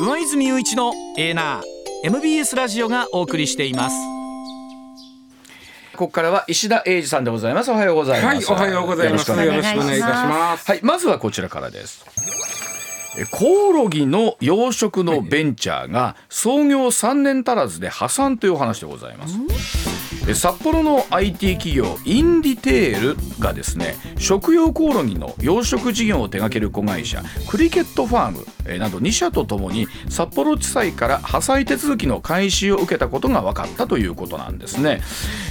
上泉雄一のエーナー MBS ラジオがお送りしています。ここからは石田英二さんでございます。おはようございます。はい、おはようございます。よろしくお願いいたします。はいまずはこちらからです。えコオロギの養殖のベンチャーが創業3年足らずで破産というお話でございます。え札幌の IT 企業インディテールがですね食用コオロギの養殖事業を手掛ける子会社クリケットファームえなど2社とともに札幌地裁から破砕手続きの開始を受けたことが分かったということなんですね。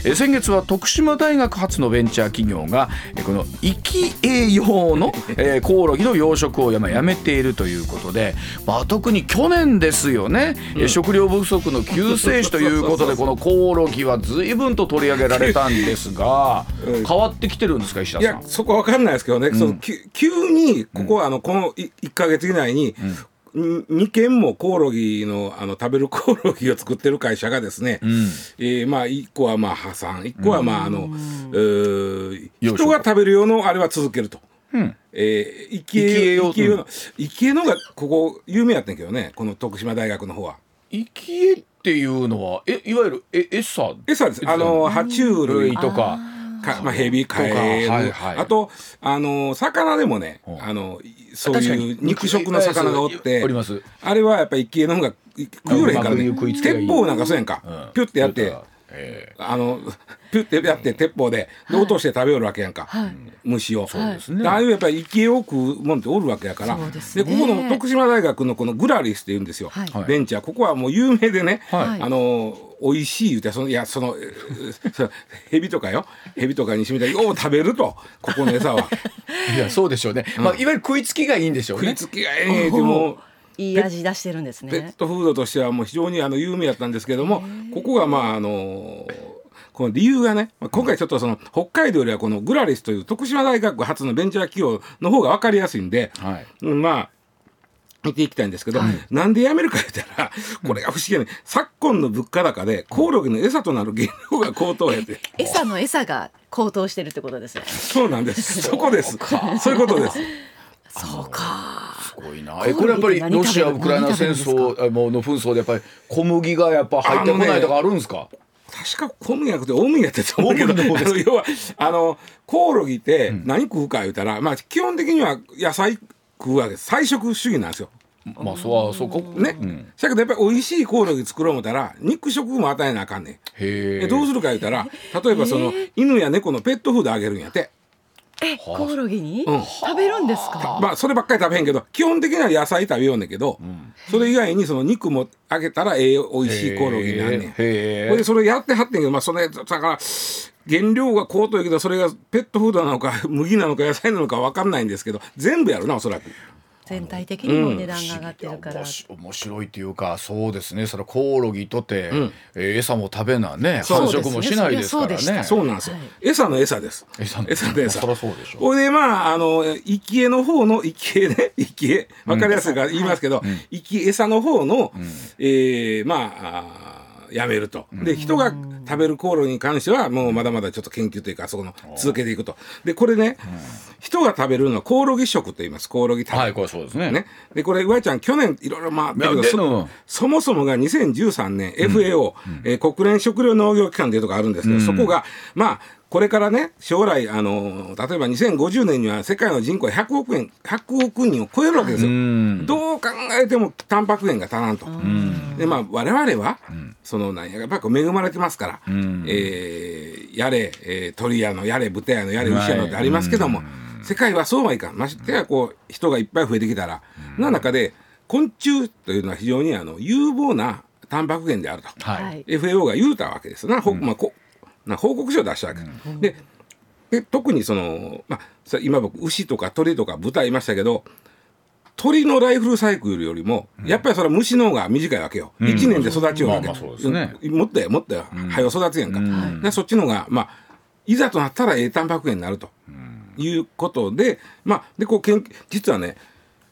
え先月は徳島大学発のベンチャー企業がえこの生き栄養のえーコオロギの養殖をやめているということで、まあ、特に去年ですよね、え食料不足の救世主ということでこのコオロギは随分と取り上げられたんですがうん。変わってきてるんですか石田いさん？やそこわかんないですけどね、そのき急にここはあのこのい1か月以内に、2軒もコオロギのあの食べるコオロギを作ってる会社がですね、えーまあ1個はまあ破産。1個はまああの、人が食べる用のあれは続けると。うん。えー、生き生き栄養栄養生き栄養の生き栄のがここ有名やったんやけどねこの徳島大学の方は。生き餌っていうのはえいわゆるえ餌？餌です。あの爬虫類。類とか。かまあ、ヘビカエル、とかはいはい。あとあの魚でもね、ん。あのそういう肉食の魚がおっておりますあれはやっぱり生き餌の方が食いれへんからね鉄砲なんかそうやんか、うんピュッてやってあのピュッてやって鉄砲でで落として食べよるわけやんか、虫を。そうですね。ああいうやっぱり生き餌を食うもんっておるわけやから。そうですね。ここの徳島大学のこのグラリスっていうんですよ、はい。ベンチャーここはもう有名でね、はい。あの美味しい言うてそのいやそのえー そのヘビとかよ。ヘビとかにしみたらよう食べると。ここの餌は。え いやそうでしょうね、まあ、いわゆる食いつきがいいんでしょうね。食いつきがええでもいい味出してるんですペッね。トフードとしてはもう非常にあの有名やったんですけどもここがまああのこの理由がねまあ今回ちょっとその北海道よりはこのグラリスという徳島大学発のベンチャー企業の方が分かりやすいんで、はい。うんまあ見ていきたいんですけど、なんでやめるか言ったらこれが不思議やね昨今の物価高でコオロギの餌となる原料が高騰やって餌の餌が高騰してるってことですね。そうなんです。そこです。そういうことです。そうか。すごいな。えこれやっぱりロシア・ウクライナ戦争あもうの紛争でやっぱり小麦がやっぱ入ってこないとかあるんですか、確か小麦じゃなくて大麦やってたと思うけど要はあのコオロギって何食うか言うたら、まあ基本的には野菜食うわけです。菜食主義なんですよ。まあそうはそうこね、うん。だけどやっぱり美味しいコオロギ作ろう思ったら肉食も与えなあかんねん。へええどうするか言うたら例えばその犬や猫のペットフードあげるんやって。え、コオロギに？うん食べるんですか？まあそればっかり食べへんけど基本的には野菜食べようねんけど、それ以外にその肉もあげたらええ美味しいコオロギになんねん。へえほいでそれやってはってんけどまあそれだから原料が高騰やけどそれがペットフードなのか麦なのか野菜なのか分かんないんですけど全部やるなおそらく。全体的にも値段が上がってるから。面白面白いっていうかそうですね。そのコオロギとて、ん。えー餌も食べなね繁殖もしないですからね。そうですねそうなんですよ、はい。餌の餌です。餌の餌の餌。そりゃそうでしょほいでまああの生き餌の方の生き餌ね生き餌。分かりやすいから言いますけど、生き餌の方の、えーまあやめると、で人が食べるコオロギに関してはもうまだまだちょっと研究というかそこの続けていくと。でこれね、人が食べるのはコオロギ食と言います。コオロギ食べ、はいこれそうですね。ね、でこれ上ちゃん去年いろいろまあそそもそもが2013年 FAO、えー国連食糧農業機関というとこあるんですけど、そこがまあこれからね将来あの例えば2050年には世界の人口は100億円100億人を超えるわけですよ。ん。どう考えてもタンパク源が足らんと。でまあ我々は、そのなんややっぱり恵まれてますから、えーやれ、えー鳥屋のやれ豚屋のやれ牛屋のってありますけども、世界はそうはいかん。ましてやこう人がいっぱい増えてきたら、な中で昆虫というのは非常にあの有望なタンパク源であると、はい、はい FAO が言うたわけですな,ほ、まあ、こな報告書を出したわけ、でで特にその、まあ、さ今僕牛とか鳥とか豚いましたけど鳥のライフルサイクルよりも、やっぱりそれは虫の方が短いわけよ。一、年で育ちようわけ。まあまあそうですね。もっとやもっとや、早う育つやんか。でそっちの方が、まあ、いざとなったらええタンパク源になるということで、まあ、で、こう、研究実はね、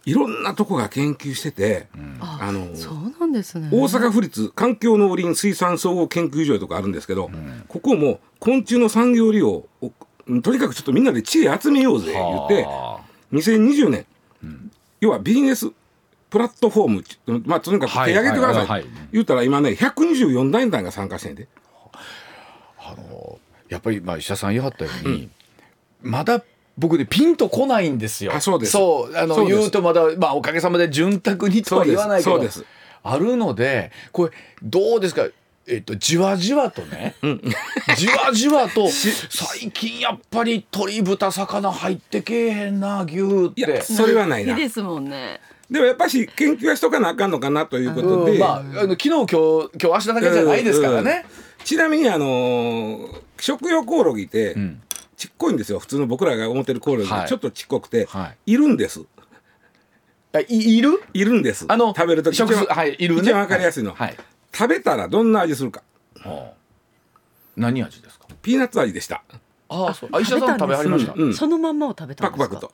いろんなとこが研究してて、あの、そうなんですね。大阪府立環境農林水産総合研究所とかあるんですけど、ここも昆虫の産業利用をとにかくちょっとみんなで知恵集めようぜ言っては2020年、要はビジネスプラットフォームまあとにかく手挙げてください、はいはいはい。言ったら今ね124団体が参加してんで。やっぱりまあ医者さん言いはったように、まだ僕ねピンとこないんですよ。あそうです。そうあの言うとまだまあおかげさまで潤沢にとは言わないけどあるのでこれどうですか？えっと、じわじわとね、じわじわと 最近やっぱり鶏豚魚入ってけえへんな牛っいやて。それはないな。でいいですもんね。もやっぱし研究はしとかなあかんのかなということで、うんまあ、あの昨日今日今日明日だけじゃないですからね。ちなみにあのー食用コオロギって、ん。ちっこいんですよ。普通の僕らが思ってるコオロギちょっとちっこくて、、はい。るんです。あいいる？いるんです。あの食べるとき食はいいるね。一番わかりやすいの、はい食べたらどんな味するか。はあ。何味ですか？ピーナッツ味でした。ああそう。あ医者さん食べはりました。うん。そのまんまを食べたんですか？パクパクと。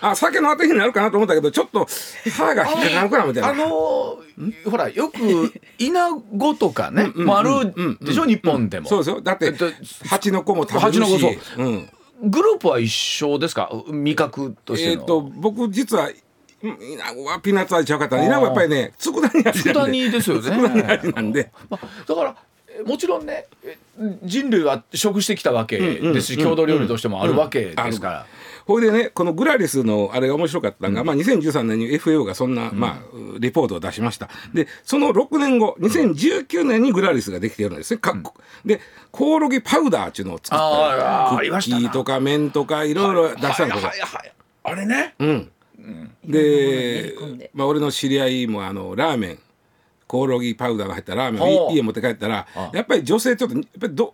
あ酒の当てになるかなと思ったけどちょっと歯が引っかかるかなみたいな。あのーほらよくイナゴとかね、もあるでしょ、日本でも、そうですよ。だって、えっと蜂の子も食べるし。蜂の子そう。うん、グループは一緒ですか？味覚としての。えっ、と僕実はうん。イナゴはピーナッツ味ちゃうかったなイナゴはやっぱりね佃煮味なん。佃煮ですよね。佃煮味なん。でまあ、だからえもちろん。ねえ人類は食してきたわけですし、郷土料理としてもあるわけですから。ほいでねこのグラリスのあれが面白かったのが、まあ、2013年に FAO がそん。な、まあ、レポートを出しましたでその6年後2019年にグラリスができているん。ですね各国でコオロギパウダーっていうのを作ったあーありクッキーとか麺とかいろいろ出したん。ですよはいはいはいあれね。うん。練で。まあ、俺の知り合いもあのラーメン。コオロギパウダーが入ったラーメンをい家持って帰ったらあやっぱり女性ちょっとやっぱりど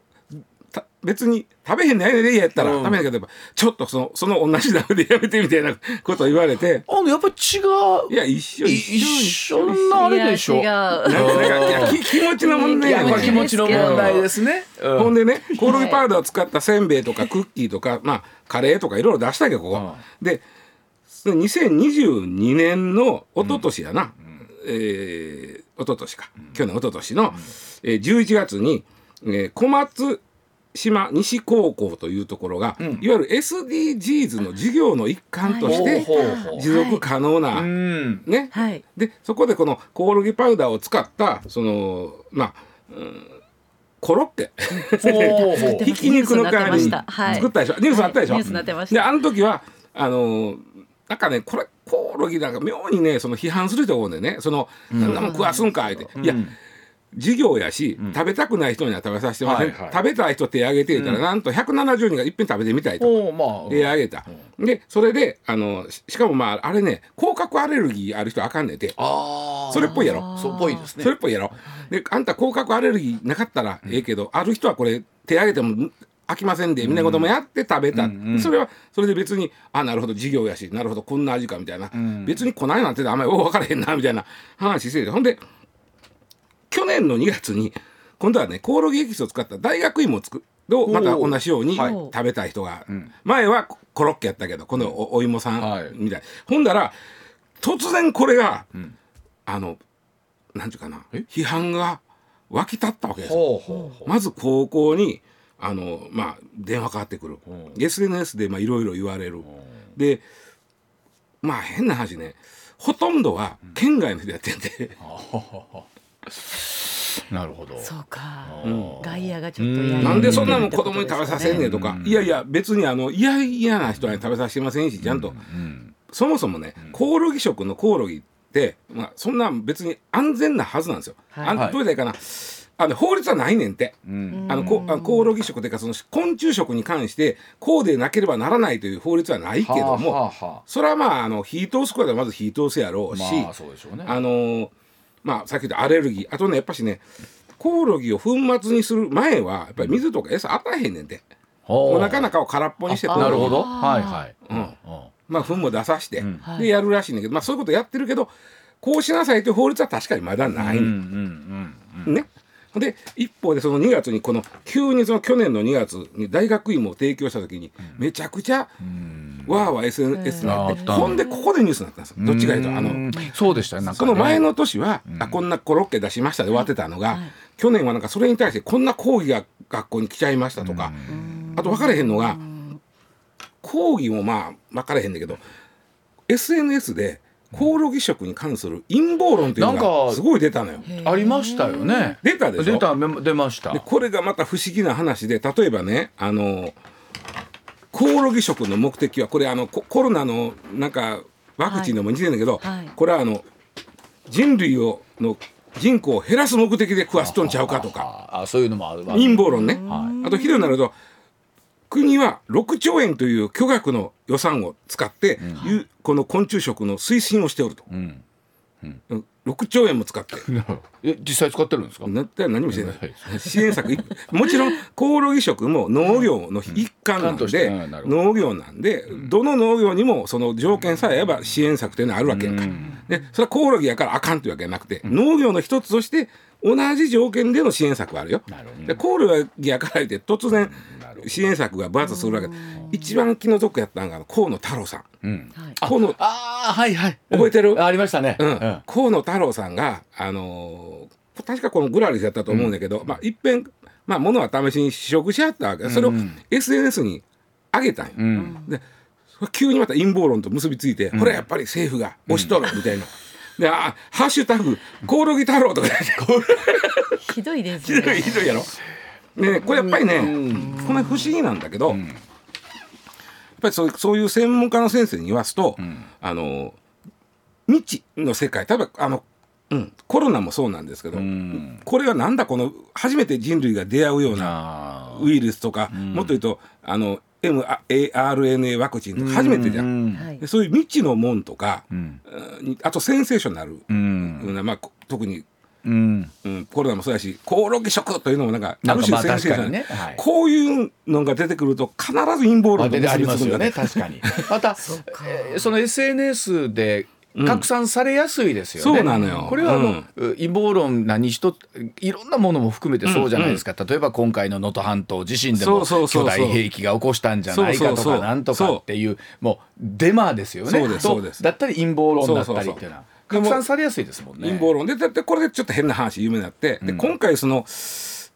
た別に食べへんねやでやったらうん。食べへんけどちょっとそのその同じダメでやめてみたいな ことを言われて。あのやっぱり違う。いや一緒い一緒一緒なあれでしょ。いや違う。な気持ちの問題や気持ちの問題ですね。うん。ほんでねコオロギパウダーを使ったせんべいとかクッキーとか、まあ、カレーとかいろいろ出したけどここ、でその2022年の一昨年やな、えー、一昨年か、去年一昨年の、えー、11月に、えー小松島西高校というところが、いわゆる SDGs の授業の一環として、持続可能な、うん。ね、はい。でそこでこのコオロギパウダーを使ったそのまあ、うんコロッケ。ほうほう ひき肉の代わりに作ったでしょ、ニュースあったでしょ、はい。であの時はあのーなんかねこれコオロギなんか妙にねその批判する人が多いんでね。その、なんなもん食わすんかいって、いや授業やし、食べたくない人には食べさせてません、食べたい人手挙げて言ったら、なんと170人がいっぺん食べてみたいと。まあ。手挙げた、でそれであのししかもまああれね甲殻アレルギーある人あかんねんて。ああ。それっぽいやろ。そうっぽいですね。それっぽいやろ。であんた甲殻アレルギーなかったらええけど、ある人はこれ手挙げても飽きませんでみんなこともやって食べた、それはそれで別にあなるほど授業やしなるほどこんな味かみたいな、別に来ないなんてあんまり分からへんなみたいな話してて。ほんで去年の2月に今度はねコオロギエキスを使った大学芋を作をまた同じようにはい。食べたい人が、前はコロッケやったけど今度はおお芋さはい。んみたい、ほんだら突然これが、あのなんていうかな批判が湧き立ったわけですよ。まず高校にあの、まあ、電話かかってくる、SNS でまあいろいろ言われる、でまあ変な話ね。ほとんどは県外の人やってんで、なるほど。そうか。うん。外野がちょっと嫌なんでそんなもん子供に食べさせんねんとか、いやいや別にあの嫌々な人は食べさせてませんしちゃんと、そもそもねコオロギ食のコオロギって、まあ、そんな別に安全なはずなんですよ。はい。あんどう言ったらいいかなあの法律はないねんて。うん。あのこあコオロギ食というかその昆虫食に関してこうでなければならないという法律はないけども、はあはあはそれはまああの火通すことはまず火通すやろうし、まあそうでしょうね。あのーまあさっき言ったアレルギーあとねやっぱしねコオロギを粉末にする前はやっぱり水とか餌与えへんねんてほうお腹の中を空っぽにしてなるほど。はいはい。うんうんまあ糞も出さして、はいでやるらしいんだけど、まあ、そういうことやってるけどこうしなさいという法律は確かにまだない、うんうんうんね。で一方でその2月にこの急にその去年の2月に大学院も提供した時にめちゃくちゃわーわー SNS になってほんでここでニュースになったんですよ。どっちかというとあのうんそうでしたねなんかね。その前の年は、あこんなコロッケ出しましたで終わってたのが、去年はなんかそれに対してこんな講義が学校に来ちゃいましたとか、あと分かれへんのが、講義もまあ分かれへんだけど SNS でコオロギ食に関する陰謀論というのがすごい出たのよ。ありましたよね。出たでしょ？出た出ました。でこれがまた不思議な話で例えばねあのコオロギ食の目的はこれあのココロナのなんかワクチンでも似てるんだけど、はい。はい。これはあの人類をの人口を減らす目的で食わしとんちゃうかとか。ああそういうのもあるわ陰謀論ね、はあとひどいなると国は6兆円という巨額の予算を使って、ゆこの昆虫食の推進をしておると、ん。うん。6兆円も使って。え実際使ってるんですか？なったら何もしてない。支援策いもちろんコオロギ食も農業の一環なんで、うんなるほど。農業なんで、どの農業にもその条件さえあれば支援策というのはあるわけやん。か、でそれはコオロギやからあかんというわけじゃなくて、農業の一つとして同じ条件での支援策はあるよ。なるほど。でコオロギやから言って突然支援策が分厚するわけ。で一番気の毒やったのが河野太郎さん。うん。はい。河野ああはいはい。覚えてる？うんありましたね。うん。うん。河野太郎さんが、あのー確かこのグラリスやったと思うんだけど、まあ、いっぺん、まあ、物は試しに試食しはったわけ。それを SNS に上げたんよ。うん。で急にまた陰謀論と結びついて、これやっぱり政府が押しとるみたいな。であハッシュタグコオロギ太郎とか。ひどいですひどいね。ひどいやろ。ねこれやっぱりね、これ不思議なんだけど、やっぱりそうそういう専門家の先生に言わすと、あの未知の世界例えばあの、うん、コロナもそうなんですけど、ん。これはなんだこの初めて人類が出会うようなあウイルスとか、もっと言うとあの mRNA ワクチンとか初めてじゃん。そういう未知のもんとか、ん。うんあとセンセーショナル、うん。うんまあ、こ特にうん。うん、コロナもそうやしコオロギ食というのもなんかなんかまあセンセーショナル確かにね。はい。こういうのが出てくると必ず陰謀論とあででありますよね。確かに。またえーその SNS で拡散されやすいですよね、そうなのよ。これはあの、陰謀論何一ついろんなものも含めてそうじゃないですか、例えば今回の能登半島地震でもそうそうそう。そう巨大兵器が起こしたんじゃないかとそうそうそう。かなんとかっていうもうデマですよね。そうですとそうです。だったり陰謀論だったりっていうのは。そうそうそう拡散されやすいですもんね。陰謀論でだってこれでちょっと変な話有名になって、で今回その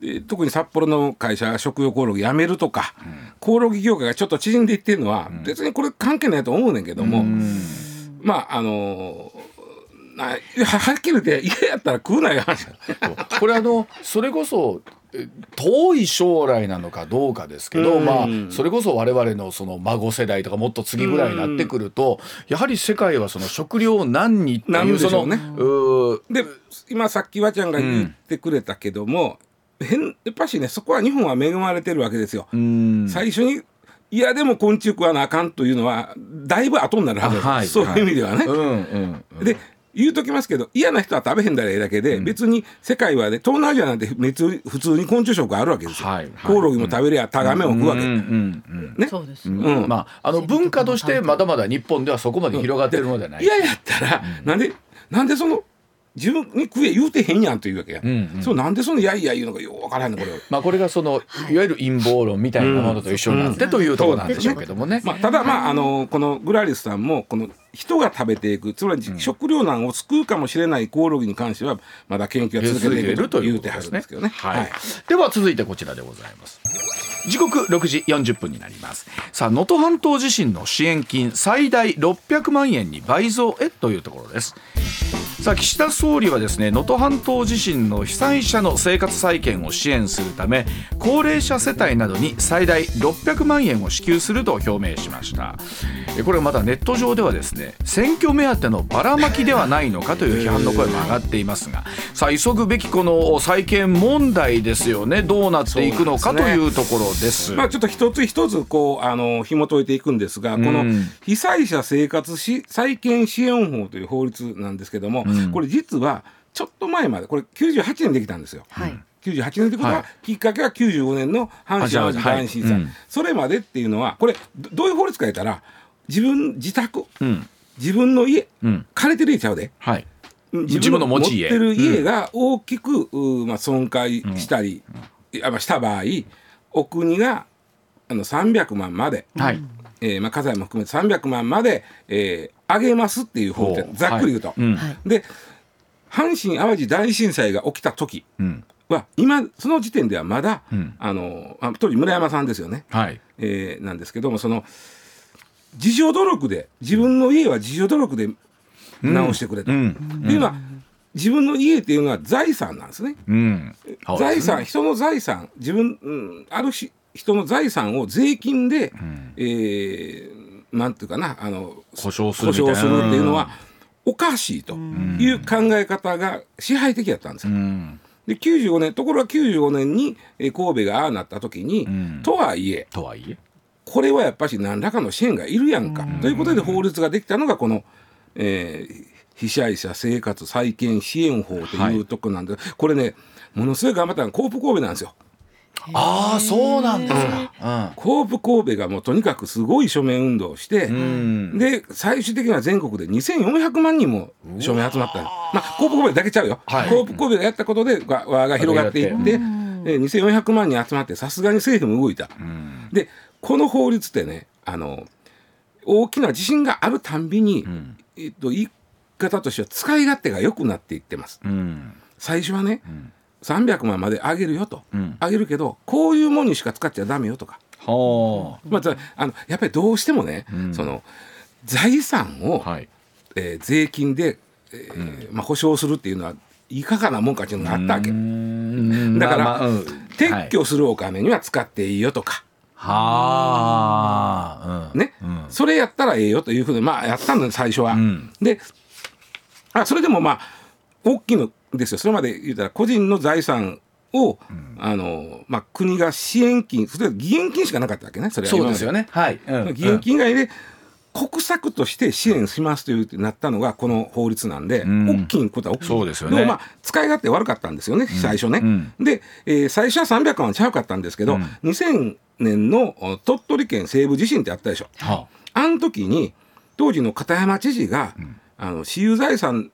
えー特に札幌の会社が食用コオロギやめるとか、コオロギ業界がちょっと縮んでいってるのは、別にこれ関係ないと思うねんけども、まああのーはっきり言って嫌やったら食うなよ話。これあのそれこそえ遠い将来なのかどうかですけど、うんまあそれこそ我々のその孫世代とかもっと次ぐらいになってくると、やはり世界はその食料難にってないるうそのでしょうねで今さっきわちゃんが言ってくれたけども、変やっぱしねそこは日本は恵まれてるわけですよ。うん最初にいやでも昆虫食わなあかんというのはだいぶ後になるはずです、あはいそういう意味ではね。うんうんうんで言うときますけど嫌な人は食べへんだらええだけで、別に世界はね東南アジアなんて普通普通に昆虫食あるわけですよ。はいはいコオロギも食べりゃタガメも食うわけ。うんうんうんね？そうです。うんまああの文化としてまだまだ日本ではそこまで広がってるのではない。嫌やったら、なんでなんでその自分に食え言うてへんやんというわけや。そうなんでそのやいや言うのかようわからんのこれ。まあこれがそのいわゆる陰謀論みたいなものと一緒になってというところなんでしょうけどもね。まあ、ただまああのこのグラリスさんもこの人が食べていくつまり食糧難を救うかもしれないコオロギに関してはまだ研究は続けていくと言うてはるんですけどね。はい。では続いてこちらでございます。時刻6時40分になります。さあ、能登半島地震の支援金最大600万円に倍増へというところです。さあ岸田総理はですね能登半島地震の被災者の生活再建を支援するため高齢者世帯などに最大600万円を支給すると表明しましたえこれまたネット上ではですね選挙目当てのばらまきではないのかという批判の声も上がっていますがさあ急ぐべきこの再建問題ですよね。どうなっていくのかというところです。まあ、ちょっと一つ一つこうあの紐解いていくんですが、この被災者生活し再建支援法という法律なんですけども、これ実はちょっと前までこれ98年できたんですよ。はい。98年ってことは、はい。きっかけは95年の阪神・淡路大震災、はい。うん。それまでっていうのはこれどどういう法律か言ったら自分自宅うん。自分の家うん。借りてる家ちゃうで。はい。自自分の持ち家。ってる家が大きく、うまあ、損壊したり、あまあした場合お国があの300万まで、はい。えーまあ、家財も含めて300万まで、えー、上げますっていう法律ほう。ざっくり言うと。はい。うん。はい。で阪神・淡路大震災が起きた時うん。は今その時点ではまだ、うん。あのあ当時村山さんですよね、はい。えーなんですけどもその自助努力で自分の家は自助努力で直してくれと。うん。っていうのは自分の家っていうのは財産なんですね。うん。財産人の財産自分、うん、あるし人の財産を税金で、えーなんていうかなあの保証するっていうのはおかしいという考え方が支配的だったんですよ。うん。で95年ところが95年にえー神戸がああなった時に、ん。とはいえとはいえ？これはやっぱし何らかの支援がいるやんか、ということで法律ができたのがこの、えー被災者生活再建支援法というとこなんで、これねものすごい頑張ったのはコープ神戸なんですよ。ああそうなんですかコープ神戸がもうとにかくすごい署名運動をして、うん。で最終的には全国で2400万人も署名集まったの。まあコープ神戸だけちゃうよ、はい。コープ神戸がやったことでわ輪が広がっていって、えー2400万人集まってさすがに政府も動いた。うん。でこの法律ってねあの大きな地震があるたんびに、ん。えっと、言い方としては使い勝手が良くなっていってます。うん。最初はね、300万まで上げるよと、ん。上げるけどこういうものにしか使っちゃダメよとか、はまあ、あのやっぱりどうしてもね、その財産を、あはい。えー税金で、えーまあ、保証するっていうのはいかがなもんかっていうのがあったわけ。うん。だからまあ撤去するお金には使っていいよとか、はあ。うん。ね、うん。それやったらええよというふうにまあやったんだよ最初は。ん。であそれでもまあ大きいのですよ。それまで言うたら個人の財産を、あのまあ、国が支援金それは義援金しかなかったわけね。それはそうですよね。ねはい。うん。義援金以外で国策として支援しますというってなったのがこの法律なんで、ん。大きいことは大きい。そうですよね。もまあ使い勝手悪かったんですよね最初ね。ん。で、えー最初は300万ちゃうかったんですけど、2000年のお鳥取県西部地震ってあったでしょ。はあの時に当時の片山知事が、あの私有財産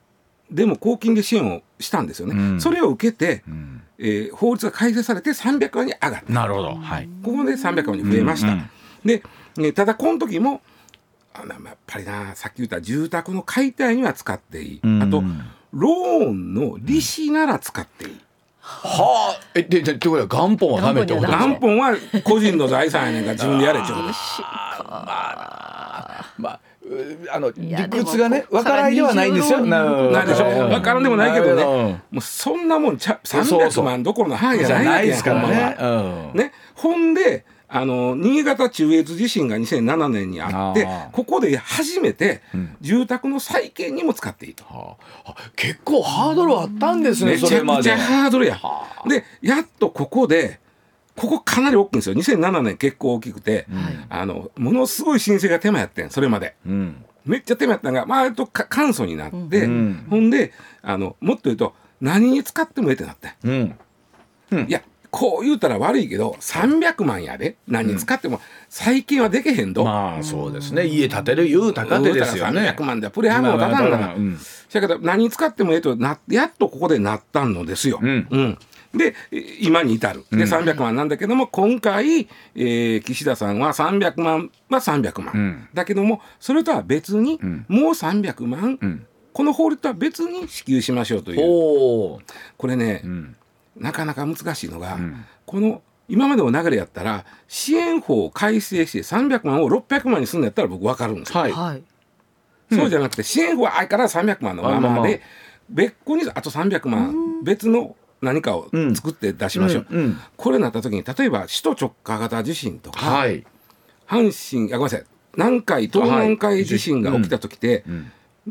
でも公金で支援をしたんですよね。うんそれを受けて、あうんえー法律が改正されて300万に上がった。なるほどはいここで300万に増えました。うんうんで、ねただこの時もあのやっぱりなさっき言った住宅の解体には使っていい、うんあとローンの利子なら使っていい。はあ。えででってことは元本はダメってことですか元本は個人の財産やねんから自分でやれっちゅうこと。まあうあの理屈がねでもわからないではないんですよ。なないでしょ。うん分からんでもないけどね。うんもうそんなもんちゃそうそう。300万どころの範囲じじゃゃないいですからね。うん。ね、ほんであの新潟中越地震が2007年にあってここで初めて住宅の再建にも使っていいと。はああ結構ハードルあったんですね。めちゃくちゃ。ハードルや。でやっとここでここかなり大きいんですよ2007年結構大きくて、あのものすごい申請が手間やってんそれまで。うんめっちゃ手間やったのが、まあ、割とか簡素になって、んほんであのもっと言うと何に使ってもええってなって。うんいやこう言うたら悪いけど300万やで。何に使っても最近はでけへんど、まあそうですね。家建てる言うたかてですよね。300万でプレハブも立たんから、うん。だけど何に使ってもええとなやっとここでなったのですよ。うん。でえ今に至る。で300万なんだけども今回、えー岸田さんは300万は300万、うん。だけどもそれとは別に、ん。もう300万、ん。この法律とは別に支給しましょうという。これね、うんなかなか難しいのが、ん。この今までの流れやったら支援法を改正して300万を600万にするんやったら僕分かるんですよ、はい。はい。そうじゃなくて支援法は相変わらず300万のまあまあまあまで別個にあと300万別の何かをうん。作って出しましょう、うん。うん。これになった時に例えば首都直下型地震とか、はい。阪神あごめんなさい。南海東南海地震が起きた時って、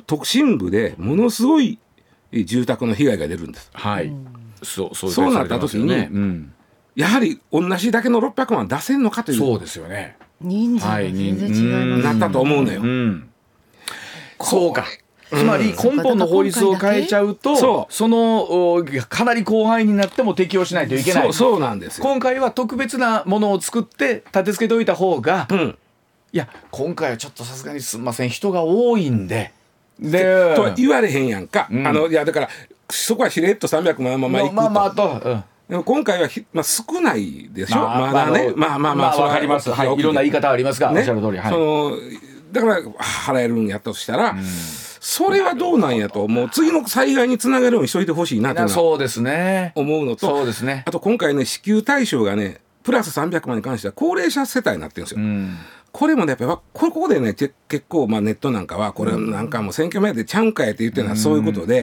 都心部でものすごい住宅の被害が出るんです。はい。そうそうそうなった時にうん。やはり同じだけの600万出せんのかという。そうですよね。人数がはい全然違います。なったと思うのよ、うん。そうか。つまり根本の法律を変えちゃうと、そう。そのおかなり広範囲になっても適用しないといけない。そうそうなんですよ。今回は特別なものを作って立て付けておいた方がうん。いや今回はちょっとさすがにすみません。人が多いんで。でとは言われへんやんか、ん。あのいやだからそこはしれっと300万ままいくと、まあまあと、うん。でも今回はひ、まあ、少ないでしょ、まだあね、まあまあまあ、それはわかります。はい、いろんな言い方ありますが、おっしゃる通り、はい。そのだから払えるんやとしたら、それはどうなんやと、もう？次の災害につながるようにしといてほしいなとそうですね。思うのと、そうですね。あと今回ね、支給対象がね、プラス300万に関しては高齢者世帯になってるんですよ。うん。これもね、やっぱりわここでね、け結構、まあ、ネットなんかは、これなんかもう選挙前でちゃうんかやって言ってるのはそういうことで、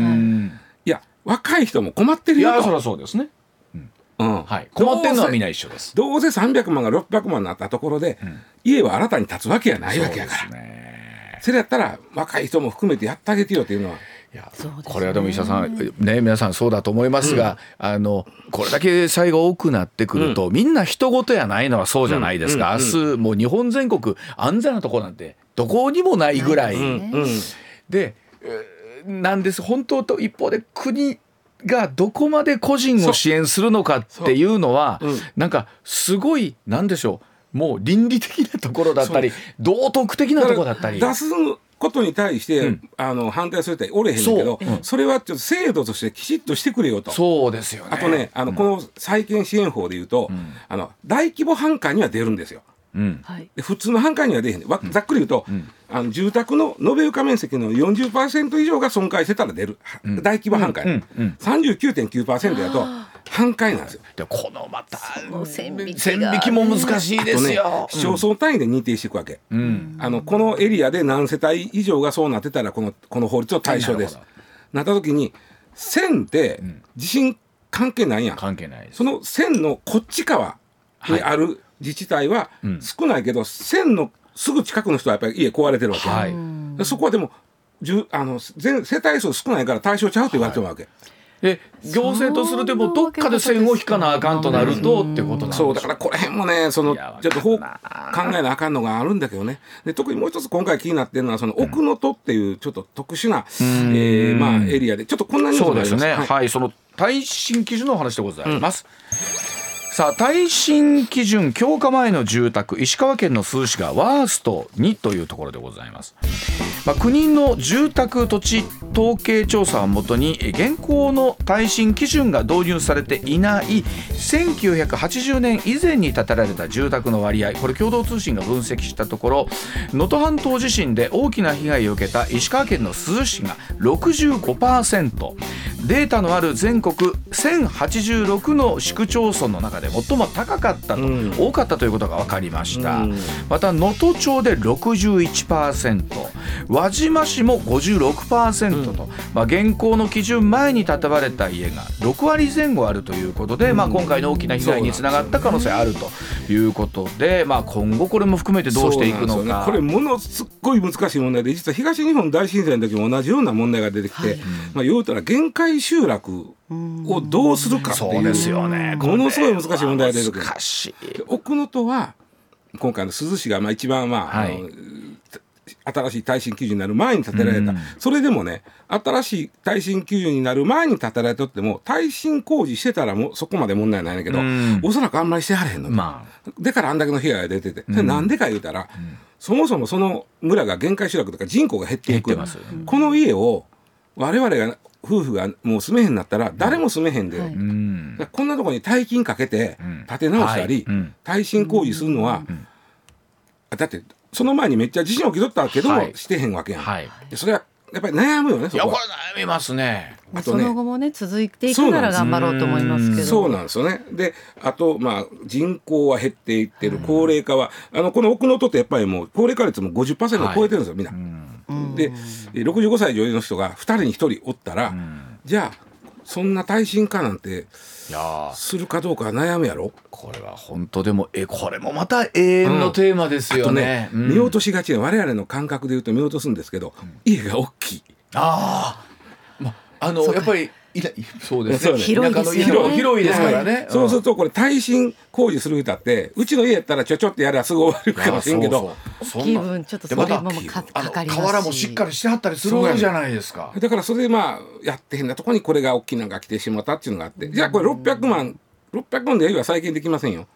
いや、若い人も困ってるいや、よと。そりゃそうですね。うんはい。困ってるのはみんな一緒です。どうせ300万が600万になったところで、家は新たに建つわけやないわけやから。そ,、ね。れやったら、若い人も含めてやってあげてよっていうのは。いや、これはでも医者さん、ね、皆さんそうだと思いますが、あの、これだけ災害多くなってくると、みんな人事やないのはそうじゃないですか。明日、もう日本全国安全なとこなんて、どこにもないぐらい。うん。で、えーなんです。本当と一方で国がどこまで個人を支援するのかっていうのは、そう。うん。なんかすごいなんでしょうもう倫理的なところだったり道徳的なところだったり。出すことに対して、ん。あの反対する人はおれへんけどそう。そ,、れはちょっと制度としてきちっとしてくれよと。そうですよね。あとね、あの、この債権支援法でいうと、あの、大規模半壊には出るんですよ。普通の半壊には出えへんねわざっくり言うと、あの住宅の延べ床面積の40%以上が損壊してたら出る、大規模半壊、うんうん39.9%だと半壊なんですよ。でこのまたの線引きが。線引きも難しいですよ。市町村単位で認定していくわけ、うん。あのこのエリアで何世帯以上がそうなってたらこのこの法律の対象です。なった時に線って地震関係ないやん、関係ないです。その線のこっち側にある自治体は少ないけど、線のすぐ近くの人はやっぱり家壊れてるわけ、はい。でそこはでもあの全世帯数少ないから対象ちゃうと言われてるわけ、で行政とするともど。っかで線を引かなあかんとなるとってことなんそうだからこの辺もねそのちょっとほう考えなあかんのがあるんだけどね。で特にもう一つ今回気になってるのはその奥能登っていうちょっと特殊な、えーまあ、エリアで。ちょっとこんなニュースそうですね。はい。はい、その耐震基準のお話でございます。さあ耐震基準強化前の住宅石川県の珠洲市がワースト2というところでございます、まあ、国の住宅土地統計調査をもとに現行の耐震基準が導入されていない1980年以前に建てられた住宅の割合。これ共同通信が分析したところ能登半島地震で大きな被害を受けた石川県の珠洲市が65%データのある全国1086の市区町村の中で最も高かったと、うん。多かったということが分かりました、うん。また能登町で61%輪島市も56%と、まあ、現行の基準前に建てられた家が6割前後あるということで、まあ、今回の大きな被害につながった可能性あるということで、まあ、今後これも含めてどうしていくのか。ね。これものすっごい難しい問題で実は東日本大震災の時も同じような問題が出てきて、まあ、言うたら限界集落をどうするかっていうそうですよね。ものすごい難しい問題が出てくる。難しい。奥能登は今回の珠洲市がまあ一番まあ、はい。あの新しい耐震基準になる前に建てられた、それでもね新しい耐震基準になる前に建てられとっても耐震工事してたらもうそこまで問題ないんだけど、ん。おそらくあんまりしてはれへんの、まだからあんだけの被害が出てて、なんでか言うたら、そもそもその村が限界集落とか人口が減っていくこの家を我々が夫婦がもう住めへんなったら誰も住めへんで、はい。こんなところに大金かけてん。建て直したり、耐震工事するのは、だってその前にめっちゃ地震起きとったけども、はい。してへんわけやん、はい。でそれはやっぱり悩むよねいやこそこは。れ悩みますね。そあとね。の後もね続いていくなら頑張ろうと思いますけど。そうなんですよね。で、あと、まあ、人口は減っていってる、高齢化は、あの、この奥能登ってやっぱりもう、高齢化率も50%超えてるんですよ、みんな。で、え65歳以上の人が2人に1人おったら、じゃあ、そんな耐震化なんていやー。するかどうかは悩むやろ？これは本当でもえこれもまた永遠のテーマですよね。うん。見落としがちな我々の感覚で言うと見落とすんですけど、家が大きい。ああ、まあのやっぱりそうです。ね。そうね。広いですよね。広いですからね。そうするとこれ耐震工事する人ってうちの家やったらちょちょってやればすぐ終わるかもしれんけどそうそう。気分ちょっとそれもかかかりますし。瓦もしっかりしてはったりするじゃないですか。だからそれでまあやってへんなとこにこれが大きいのが来てしまったっていうのがあってじゃあこれ600万600万では再建できませんよ、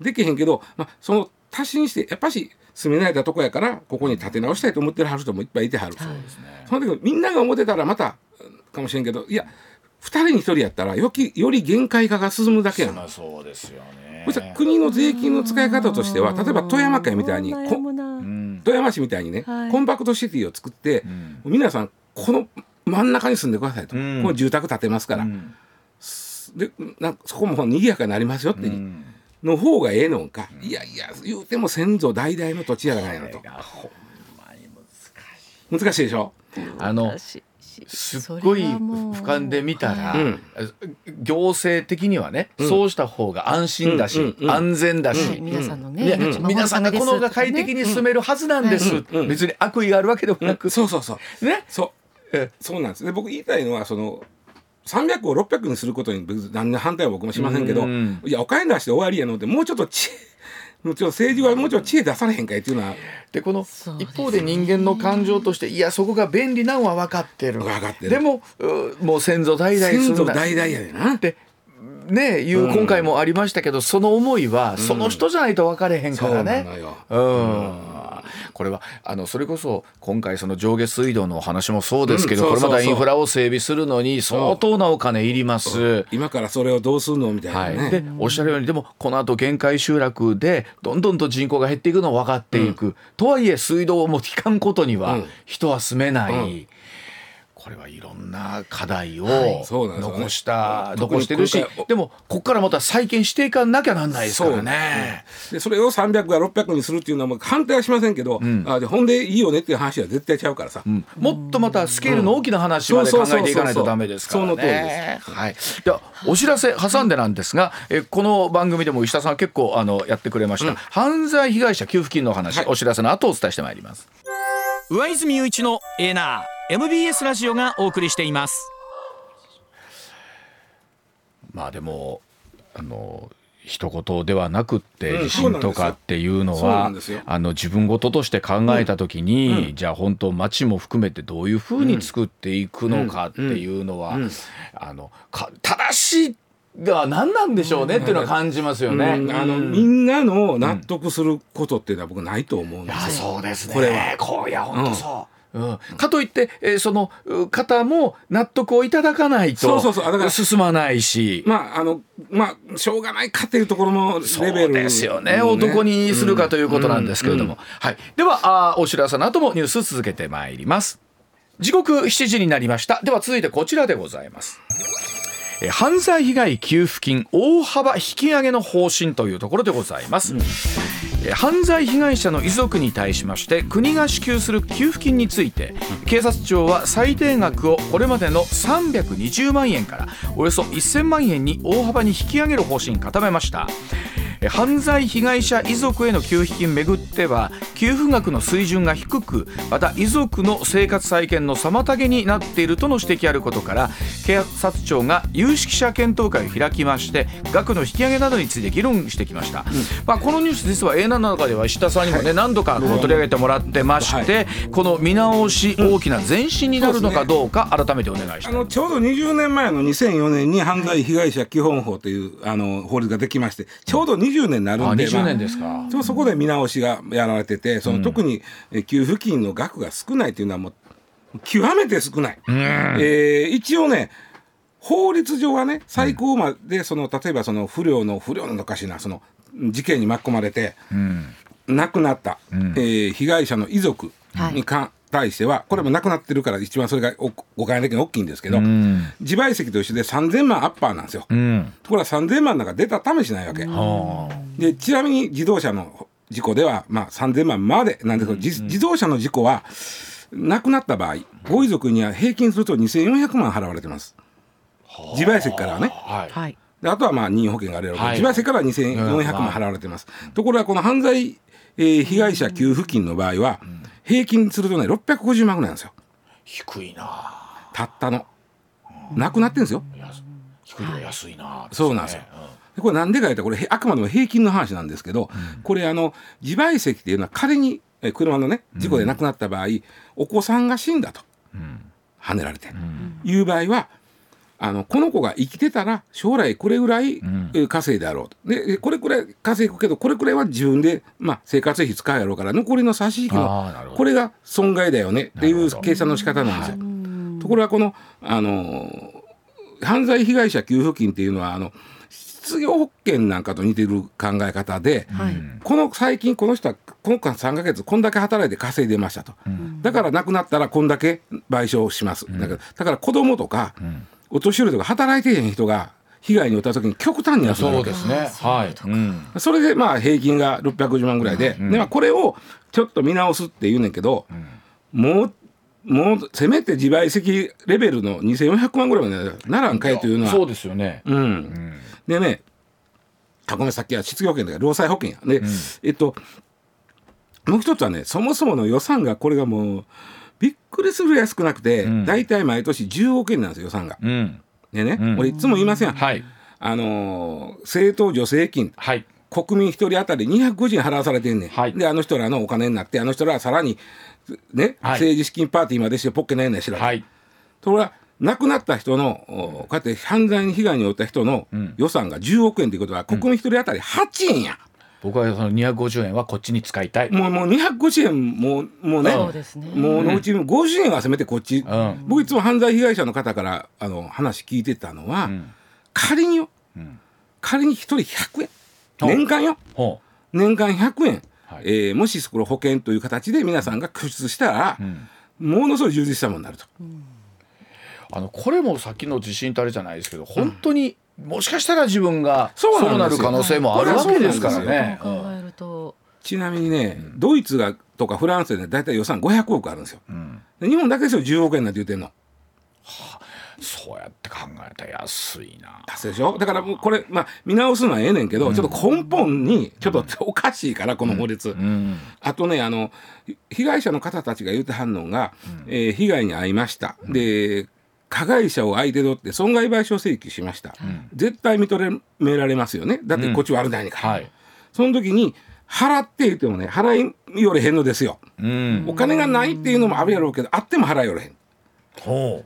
できへんけど、まあ、その足しにしてやっぱし住めないたとこやからここに建て直したいと思ってるはる人もいっぱいいてはる、その時みんなが思ってたらまたかもしれんけどいや2人に1人やったらよきより限界化が進むだけやん。まあそうですよね。そしたら国の税金の使い方としては例えば富山県みたいに富山市みたいにね、はい。コンパクトシティを作って、皆さんこの真ん中に住んでくださいと、ん。この住宅建てますから、でなんかそこも賑やかになりますよって、の方がええのんか、いやいや言うても先祖代々の土地やないのと難しい。でしょ？あのししすっごい俯瞰で見たら、うん。行政的にはね、そうした方が安心だし、うんうんうん安全だし、はい皆さんのね皆さんがこの方が快適に住めるはずなんです、うん別に悪意があるわけでもなく、そうそうそう。ね？そう。えそうなんです。で僕言いたいのはその300を600にすることに何の反対は僕もしませんけど、うんいやお金出して終わりやのってもうちょっともうちょっと政治はもうちょっと知恵出されへんかいっていうのは。でこの一方で人間の感情としていやそこが便利なんは分かってる。分かってる。でもうもう先祖代々先祖代々やでな。ってねいううん。今回もありましたけど、その思いはその人じゃないと分かれへんからね。これはあのそれこそ今回その上下水道のお話もそうですけど、これまたインフラを整備するのに相当なお金いります。今からそれをどうするのみたいなはい、ね、でおっしゃるようにでもこの後限界集落でどんどんと人口が減っていくのは分かっていく、とはいえ水道をも引かんことにはうん。人は住めない、うんこれはいろんな課題を残した、残してるしでもここからまた再建していかなきゃなんないですからね。でそれを300や600にするっていうのはもう反対はしませんけど、あでほんでいいよねっていう話は絶対ちゃうからさ、うん。もっとまたスケールの大きな話まで考えていかないとダメですからその通りね。はい。ではお知らせ挟んでなんですが、えこの番組でも石田さん結構あのやってくれました、犯罪被害者給付金の話、はい。お知らせの後お伝えしてまいります。上泉雄一のエーナー MBS ラジオがお送りしています。まあでもあの一言ではなくってうん地震とかっていうのはあの自分事として考えた時に、じゃあ本当町も含めてどういうふうに作っていくのかっていうのは、あのか正しいでは何なんでしょうねっていうのは感じますよね。うん。あのみんなの納得することっていうのは僕ないと思うんですよ。そうですね。これは。こういや本当そう。うん、かといって、えーそのう方も納得をいただかないと進まないし、まああのまあしょうがないかっていうところのレベルそうですよね。をどこにするかということなんですけれども。はい。では、あーお知らせの後もニュース続けてまいります。時刻7時になりました。では続いてこちらでございます。えー犯罪被害給付金大幅引き上げの方針というところでございます、えー犯罪被害者の遺族に対しまして国が支給する給付金について警察庁は最低額をこれまでの320万円からおよそ1000万円に大幅に引き上げる方針固めました。えー犯罪被害者遺族への給付金めぐっては給付額の水準が低くまた遺族の生活再建の妨げになっているとの指摘あることから警察庁が有識者検討会を開きまして額の引き上げなどについて議論してきました、まあ、このニュース実は A 7の中では石田さんにもね、何度か取り上げてもらってまして、この見直し大きな前進になるのかどうか改めてお願いしあます。のちょうど20年前の2004年に犯罪被害者基本法というあの法律ができましてちょうど20年になるあんで、20年ですか、ちょそこで見直しがやられててその特にえ給付金の額が少ないというのはもう極めて少ない。えー一応ね法律上はね最高までその例えばその不良の不良のおかしいなその事件に巻き込まれて亡くなった、えー被害者の遺族にか、対してはこれも亡くなってるから一番それがお誤解的に大きいんですけど、自賠責と一緒で3000万アッパーなんですよ。うん。ところが3000万なんか出た試しないわけ。はあでちなみに自動車の事故では、まあ、3000万までなんですけど、自自動車の事故は亡くなった場合ご遺族には平均すると2400万払われてます。自賠責からはね。はい。はい。であとはまあ任意保険があるやろうけど、はい。自賠責からは2400万払われてます、ところがこの犯罪、えー被害者給付金の場合は、平均するとね650万ぐらいなんですよ。低いな。たったの。なくなってるんですよ。低いの安いなそうなんですよ。でこれなんでか言ったらこれへあくまでも平均の話なんですけど、これあの自賠責っていうのは仮にえ車のね事故で亡くなった場合、お子さんが死んだと、跳ねられて、いう場合はあのこの子が生きてたら将来これぐらい、えー稼いであろうと。でえこれくらい稼ぐけどこれくらいは自分で、まあ、生活費使うやろうから残りの差し引きのこれが損害だよね。っていう計算の仕方なんですよ。ところがこの、あのー犯罪被害者給付金っていうのはあの失業保険なんかと似てる考え方で、はい。この最近この人はこの間3ヶ月こんだけ働いて稼いでましたと、だから亡くなったらこんだけ賠償します、だからだから子供とか、お年寄りとか働いてへん人が被害に遭った時に極端に安くなるそうですね。はい。うん。それでまあ平均が650万ぐらいで,、でまあこれをちょっと見直すって言うねんけど、もうもうせめて自賠責レベルの2400万ぐらいまでならんかいというのは。そうですよね。うん。でねあごめんさっきは失業保険だから労災保険や。で、えっともう一つはねそもそもの予算がこれがもうびっくりするぐらい少なくて、ん。大体毎年10億円なんですよ予算が。うん。でね、うん。俺いつも言いますやん、はい。あのー政党助成金。はい。国民一人当たり250円払わされてんねん、はい。であの人らのお金になってあの人らはさらにね、はい。政治資金パーティーまでしてポッケないねんしら、はい。ところが亡くなった人のおこうやって犯罪に被害に遭った人のん。予算が10億円ということは国民一人当たり8円や、僕はその250円はこっちに使いたい。もうもう250円もうもうねそうですね。もうのうち50円はせめてこっち、ん。僕いつも犯罪被害者の方からあの話聞いてたのは、ん。仮によ、ん。仮に一人100円。年間よ。ほ年間100円、はい。えーもしこれ保険という形で皆さんが拠出したら、ううん。ものすごい充実したものになると。あのこれもさっきの地震たれじゃないですけど本当にもしかしたら自分がそうなる可能性もあるわけですからね。考えると。ちなみにね、ドイツがとかフランスでね大体予算500億あるんですよ。うんで日本だけですよ10億円なんて言ってんの。そうやって考えたら安いな。達成でしょ？だからもうこれ、まあ、見直すのはええねんけど、ちょっと根本にちょっとおかしいからこの法律。うんあとねあのひ被害者の方たちが言うてはんのが、えー被害に遭いました、で加害者を相手取って損害賠償請求しました、絶対認められますよね。だってこっち悪ないから、はい。その時に払って言ってもね払いよれへんのですよ。うん。お金がないっていうのもあるやろうけどあっても払いよれへん。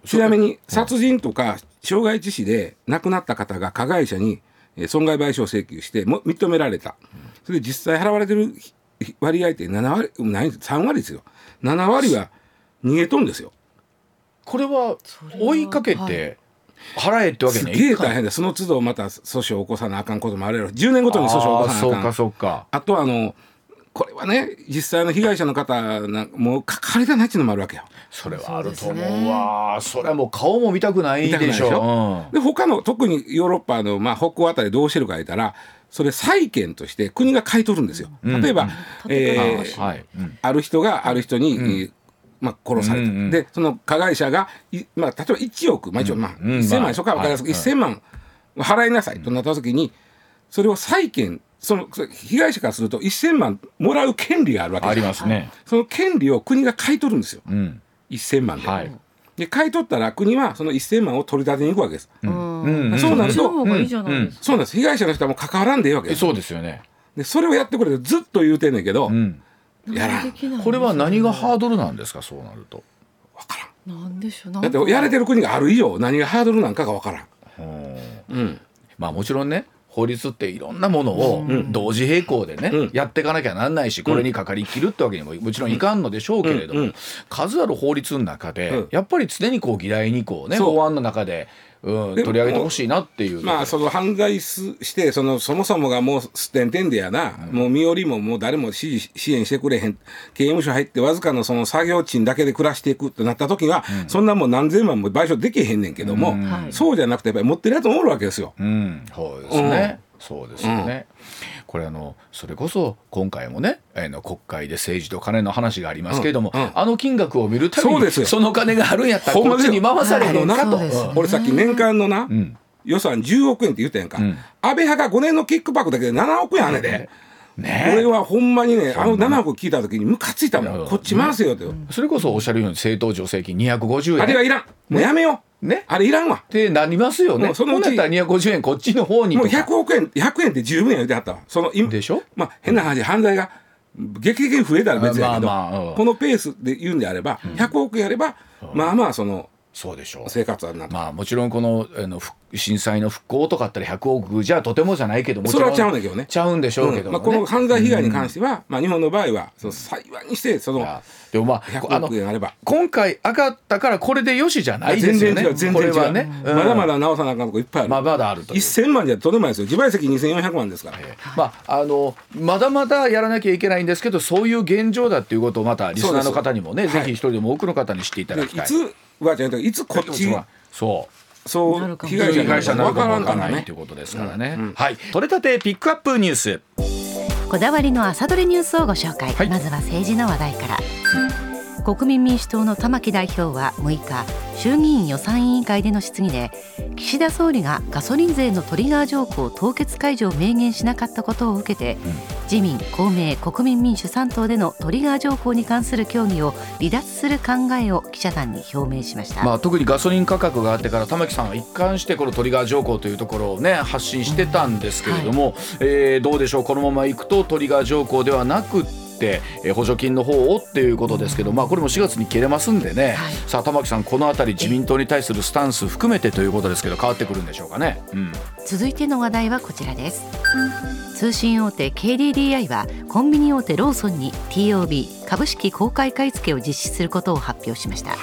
ちなみに殺人とか傷害致死で亡くなった方が加害者にえー損害賠償請求しても認められた。それで実際払われてるひ割合って7割ない3割ですよ。7割は逃げとんですよこれは追いかけはて払えってわけすにはいかない。げえ大変でその都度また訴訟を起こさなあかんこともあるやろ10年ごとに訴訟を起こさなあかんそうかそうか。あとはあのこれはね実際の被害者の方なんもう関わりがないっていうのもあるわけよ。それはあると思そうわ。それはもう顔も見たくないでしょょ。で他の特にヨーロッパの、まあ、北欧あたりどうしてるか言ったらそれ債権として国が買い取るんですよ。例えば、えうんーあはい。うんある人がある人に、えーまあ、殺された、うんうんでその加害者がい、まあ、例えば1億、まあ、一応、まあうん1000万まあ円そこは分かりやすく、はい1000万払いなさいとなった時にそれを債権そのそ被害者からすると1000万もらう権利があるわけあですりますね。その権利を国が買い取るんですようん。1000万で。はい。で買い取ったら国はその1000万を取り立てに行くわけです。うん。うんそうなるとそっちの方がいいじゃないですか。そうなんです被害者の人はもう関わらんでいいわけです。えそうですよね。でそれをやってくれてずっと言うてんねんけど、うん。やらこれは何がハードルなんですかそうなると。なんでしょう。だかってやれてる国がある以上何がハードルなんかが分からん。うん。まあもちろんね法律っていろんなものを同時並行でね、うん。やっていかなきゃなんないしこれにかかりきるってわけにももちろんいかんのでしょうけれども、うん。うん。数ある法律の中で、うん。やっぱり常にこう議題にこうね法案の中で、うん、で取り上げてほしいなっていう。まあその犯罪すしてそのそもそもがもうすってんてんでやな、もう身寄りももう誰も支持支援してくれへん。刑務所入ってわずかのその作業賃だけで暮らしていくってなった時は、そんなもう何千万も賠償できへん。ねんけども、はいそうじゃなくてやっぱり持ってるやつもおるわけですよ。うん、そうですね、そうですよね、これあのそれこそ今回もねあの国会で政治と金の話がありますけれども、うんうん。あの金額を見るたびにそうですよ。その金があるんやったらこっちに回されへんかと。俺さっき年間のな、ん。予算10億円って言ったやんか、安倍派が5年のキックバックだけで7億円あんねんで、ね俺はほんまにねあの7億聞いた時にムカついたもうん。んこっち回せよって、それこそおっしゃるように政党助成金250円。あれはいらん。もうやめよう、ね。あれいらんわ。ってなりますよね。そのうちほんなったら250円こっちの方にもうとか100億円100円って十分や言うてはったわ。その今でしょ？まあ変な話犯罪が劇的に増えたら別やけど、まあまあうん。このペースで言うんであれば、100億やれば、まあまあそのそうでしょ。う。生活はなまあもちろんこのあのふ震災の復興とかあったら100億じゃとてもじゃないけどもそれはちゃうんだけどね。ちゃうんでしょうけどもね、うん。まあ、この犯罪被害に関しては、まあ、日本の場合はその幸いにしてそのでもまああ100の億円あれば。今回上がったからこれでよしじゃないですよね。全然違う全然違う。これはね、うん。まだまだ直さなあかんとこいっぱいある、まあまだあるという。1000万じゃとんでもないですよ。自賠責2400万ですから、まああのまだまだやらなきゃいけないんですけどそういう現状だっていうことをまたリスナーの方にもねぜひ一人でも多くの方に知っていただきたい。でいつはじゃなくていつこっちそう。そう被害者になるかもわ分からないということですからね。はい。取れたてピックアップニュース。こだわりの朝どれニュースをご紹介、はい。まずは政治の話題から国民民主党の玉木代表は6日衆議院予算委員会での質疑で岸田総理がガソリン税のトリガー条項凍結解除を明言しなかったことを受けて、自民公明国民民主3党でのトリガー条項に関する協議を離脱する考えを記者団に表明しました、まあ特にガソリン価格があってから玉木さんは一貫してこのトリガー条項というところをね発信してたんですけれども、えーどうでしょうこのままいくとトリガー条項ではなくってえー補助金の方をっていうことですけど、まあこれも4月に切れますんでね、はい。さあ玉木さんこのあたり自民党に対するスタンス含めてということですけど変わってくるんでしょうかね。うん。続いての話題はこちらです。通信大手 KDDI はコンビニ大手ローソンに TOB 株式公開買い付けを実施することを発表しました、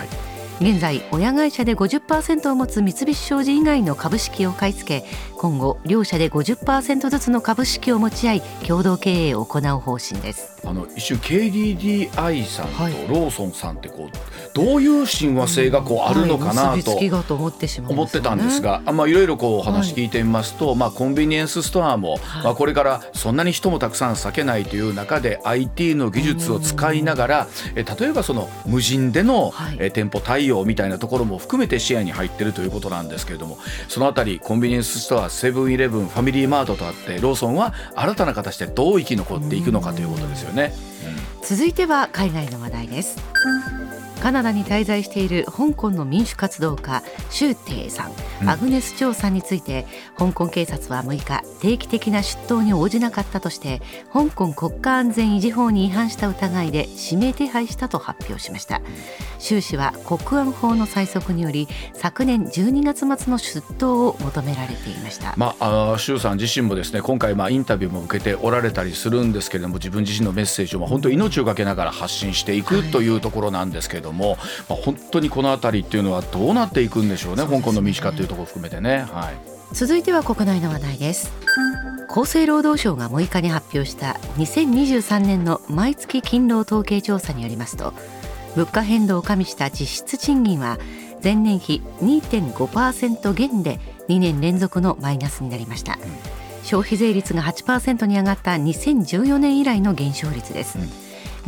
現在親会社で50%を持つ三菱商事以外の株式を買い付け今後両社で50%ずつの株式を持ち合い共同経営を行う方針ですあの一瞬 KDDI さんとはい。ローソンさんってこうどういう親和性がこうあるのかなと思ってたんですが、あまあいろいろこうお話聞いてみますと、まあコンビニエンスストアも、まあこれからそんなに人もたくさん避けないという中で IT の技術を使いながら、え例えばその無人での、はい。え店舗対応みたいなところも含めて視野に入ってるということなんですけれども、そのあたりコンビニエンスストアセブンイレブンファミリーマートとあってローソンは新たな形でどう生き残っていくのかということですよね。続いては海外の話題ですカナダに滞在している香港の民主活動家シュウ・テイさん、アグネス・チョウさんについて香港警察は6日定期的な出頭に応じなかったとして香港国家安全維持法に違反した疑いで指名手配したと発表しました。シュウ氏は国安法の催促により昨年12月末の出頭を求められていました。まあ、あー周さん自身もですね今回まあインタビューも受けておられたりするんですけれども自分自身のメッセージをまあ本当に命を懸けながら発信していくというところなんですけれども、まあ、本当にこの辺りっていうのはどうなっていくんでしょうね香港の民主化というところを含めてね。はい。続いては国内の話題です。厚生労働省が6日に発表した2023年の毎月勤労統計調査によりますと物価変動を加味した実質賃金は前年比2.5%減で2年連続のマイナスになりました。消費税率が8%に上がった2014年以来の減少率です、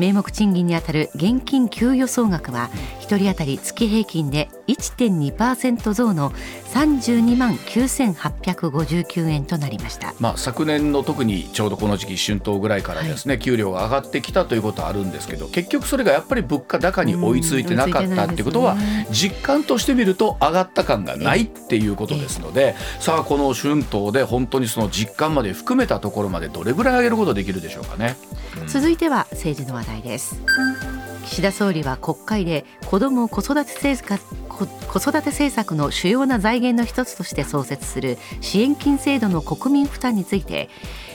名目賃金にあたる現金給与総額は1人当たり月平均で1.2%増の32万9859円となりました。まあ、昨年の特にちょうどこの時期春闘ぐらいからですね、給料が上がってきたということはあるんですけど結局それがやっぱり物価高に追いついてなかったっていうことはうん追いついてないです実感としてみると上がった感がないっていうことですのでさあこの春闘で本当にその実感まで含めたところまでどれぐらい上げることできるでしょうかね。続いては政治の話題です岸田総理は国会で子ども子育て政策子育て政策の主要な財源の一つとして創設する支援金制度の国民負担について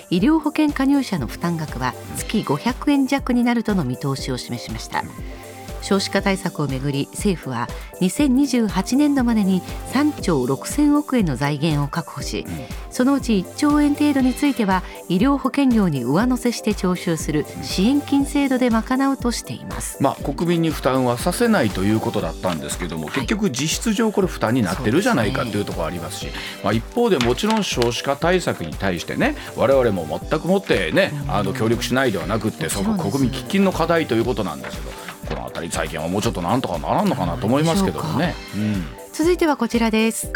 医療保険加入者の負担額は月500円弱になるとの見通しを示しました。少子化対策をめぐり政府は2028年度までに3兆6000億円の財源を確保し、そのうち1兆円程度については医療保険料に上乗せして徴収する支援金制度で賄うとしています、まあ、国民に負担はさせないということだったんですけども、結局実質上これ負担になってるじゃないかというところありますし、まあ、一方でもちろん少子化対策に対してね我々も全くもってねあの協力しないではなくってそこ国民喫緊の課題ということなんですけどこの辺り財源はもうちょっとなんとかならんのかなと思いますけどもね。うん。続いてはこちらです。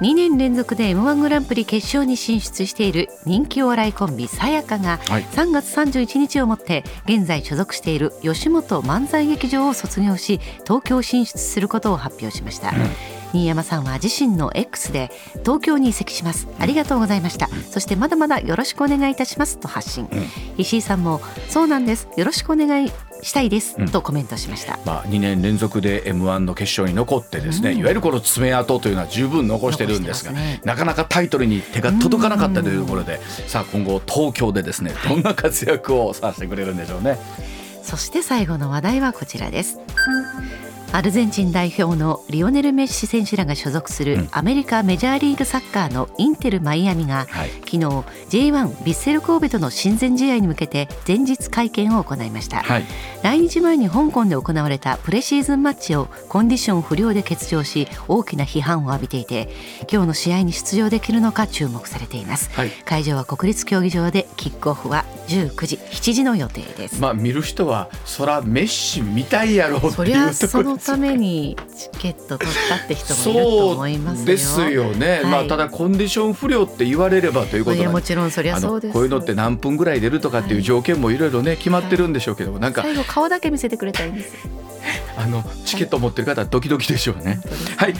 2年連続で M1 グランプリ決勝に進出している人気お笑いコンビさやかがはい。3月31日をもって現在所属している吉本漫才劇場を卒業し東京進出することを発表しました、新山さんは自身の X で東京に移籍します。ありがとうございました。そしてまだまだよろしくお願いいたしますと発信、石井さんもそうなんです。よろしくお願いしたいです、とコメントしました。まあ、2年連続で m 1の決勝に残ってですね、いわゆるこの爪痕というのは十分残してるんですがね。なかなかタイトルに手が届かなかったというところで、さあ今後東京でですねどんな活躍をさせてくれるんでしょうね。そして最後の話題はこちらです。アルゼンチン代表のリオネル・メッシ選手らが所属するアメリカメジャーリーグサッカーのインテル・マイアミがはい。昨日 J1 ヴィッセル神戸との親善試合に向けて前日会見を行いました、はい。来日前に香港で行われたプレシーズンマッチをコンディション不良で欠場し大きな批判を浴びていて今日の試合に出場できるのか注目されています、はい。会場は国立競技場でキックオフは19時7時の予定です。まあ見る人はそらメッシ見たいやろうっていうところのためにチケット取ったって人もいると思いますよ。そうですよね、はいまあただコンディション不良って言われればということでもちろんそりゃあそうです。のこういうのって何分ぐらい出るとかっていう条件もいろいろね決まってるんでしょうけどもなんか最後顔だけ見せてくれたいんです。あのチケット持ってる方はドキドキでしょうね。はい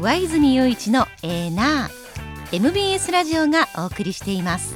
上泉雄一のエーナー MBS ラジオがお送りしています。